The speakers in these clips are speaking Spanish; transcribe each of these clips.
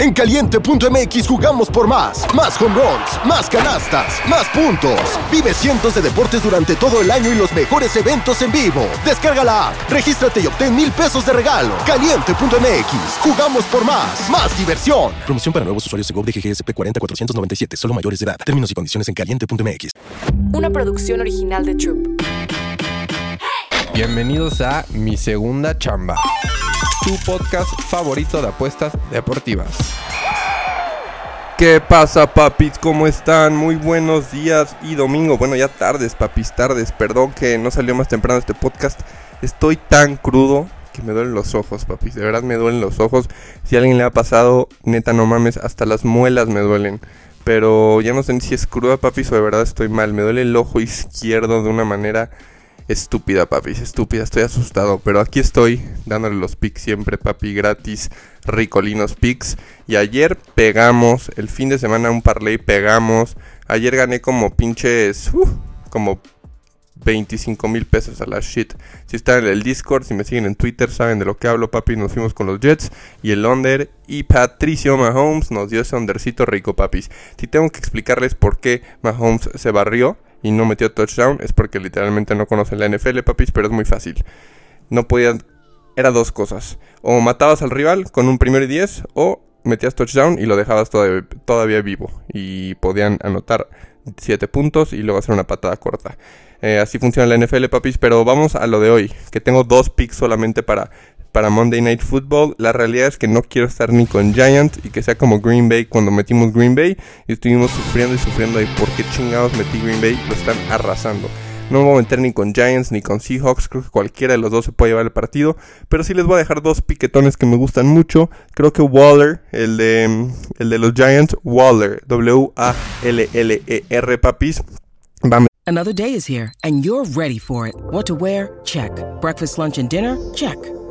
En caliente.mx jugamos por más. Más home runs, más canastas, más puntos. Vive cientos de deportes durante todo el año y los mejores eventos en vivo. Descarga la app, regístrate y obtén mil pesos de regalo. Caliente.mx, jugamos por más. Más diversión. Promoción para nuevos usuarios de GOV de GGSP 40497, solo mayores de edad. Términos y condiciones en caliente.mx. Una producción original de Troop. Bienvenidos a Mi Segunda Chamba, tu podcast favorito de apuestas deportivas. ¿Qué pasa, papis? ¿Cómo están? Muy buenos días y domingo. Bueno, ya tardes, papis, tardes. Perdón que no salió más temprano este podcast. Estoy tan crudo que me duelen los ojos, papis. De verdad me duelen los ojos. Si a alguien le ha pasado, neta, no mames, hasta las muelas me duelen. Pero ya no sé si es cruda, papis, o de verdad estoy mal. Me duele el ojo izquierdo de una manera estúpida, papi, estúpida, estoy asustado, pero aquí estoy dándole los pics siempre, papi, gratis, ricolinos pics. Y ayer pegamos, el fin de semana un parlay pegamos. Ayer gané como pinches, uh, como 25 mil pesos a la shit. Si están en el Discord, si me siguen en Twitter, saben de lo que hablo, papi. Nos fuimos con los Jets y el under. Y Patricio Mahomes nos dio ese undercito rico, papis. Si tengo que explicarles por qué Mahomes se barrió y no metió touchdown, es porque literalmente no conocen la NFL, papis, pero es muy fácil. No podían. Era dos cosas. O matabas al rival con un primero y diez, o metías touchdown y lo dejabas todavía, todavía vivo. Y podían anotar 7 puntos y luego hacer una patada corta. Eh, así funciona la NFL, papis. Pero vamos a lo de hoy, que tengo dos picks solamente para, para Monday Night Football. La realidad es que no quiero estar ni con Giants y que sea como Green Bay cuando metimos Green Bay y estuvimos sufriendo y sufriendo de por qué chingados metí Green Bay. Lo están arrasando. No me voy a meter ni con Giants ni con Seahawks. Creo que cualquiera de los dos se puede llevar el partido. Pero sí les voy a dejar dos piquetones que me gustan mucho. Creo que Waller, el de, el de los Giants, Waller, W-A-L-L-E-R, papis. Another day is here, and you're ready for it. What to wear? Check. Breakfast, lunch, and dinner? Check.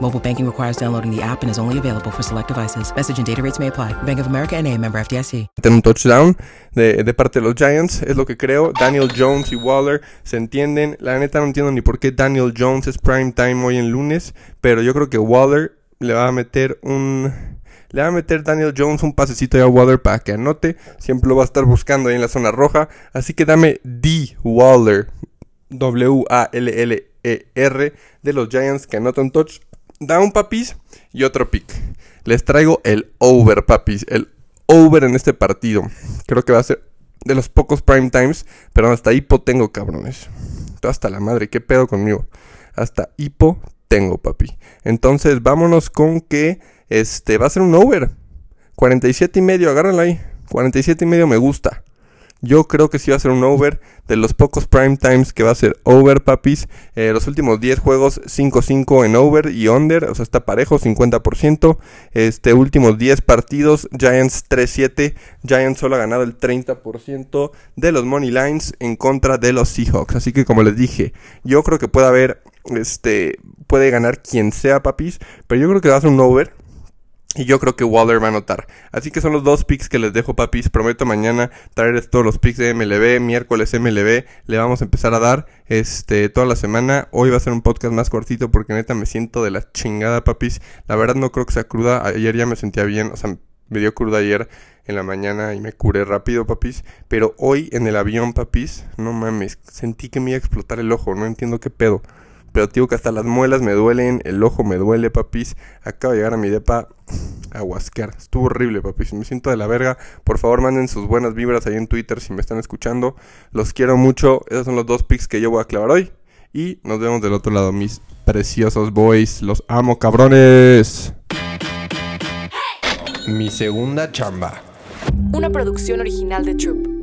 Mobile banking requires downloading the app and is only available for select devices. Message and data rates may apply. Bank of America and a member FDIC. un touchdown de, de parte de los Giants, es lo que creo. Daniel Jones y Waller se entienden. La neta no entiendo ni por qué Daniel Jones es prime time hoy en lunes, pero yo creo que Waller le va a meter un... Le va a meter Daniel Jones un pasecito a Waller para que anote. Siempre lo va a estar buscando ahí en la zona roja. Así que dame D. Waller. W-A-L-L-E-R de los Giants que anota un touch. Da un papis y otro pick. Les traigo el over, papis. El over en este partido. Creo que va a ser de los pocos prime times. Pero hasta hipo tengo, cabrones. Hasta la madre, qué pedo conmigo. Hasta hipo tengo, papi. Entonces, vámonos con que este va a ser un over. 47 y medio, agárralo ahí. 47 y medio me gusta. Yo creo que sí va a ser un over de los pocos prime times que va a ser over, papis. Eh, los últimos 10 juegos 5-5 en over y under, o sea, está parejo, 50%. Este últimos 10 partidos, Giants 3-7. Giants solo ha ganado el 30% de los money lines en contra de los Seahawks. Así que como les dije, yo creo que puede haber, este, puede ganar quien sea, papis. Pero yo creo que va a ser un over. Y yo creo que Waller va a anotar. Así que son los dos picks que les dejo, papis. Prometo mañana traerles todos los picks de MLB. Miércoles MLB. Le vamos a empezar a dar este toda la semana. Hoy va a ser un podcast más cortito porque neta me siento de la chingada, papis. La verdad no creo que sea cruda. Ayer ya me sentía bien. O sea, me dio cruda ayer en la mañana y me curé rápido, papis. Pero hoy en el avión, papis, no mames. Sentí que me iba a explotar el ojo. No entiendo qué pedo. Pero digo que hasta las muelas me duelen, el ojo me duele, papis. Acabo de llegar a mi depa a huasquear. Estuvo horrible, papis. Me siento de la verga. Por favor, manden sus buenas vibras ahí en Twitter si me están escuchando. Los quiero mucho. Esos son los dos picks que yo voy a clavar hoy. Y nos vemos del otro lado, mis preciosos boys. Los amo, cabrones. Mi segunda chamba. Una producción original de Troop.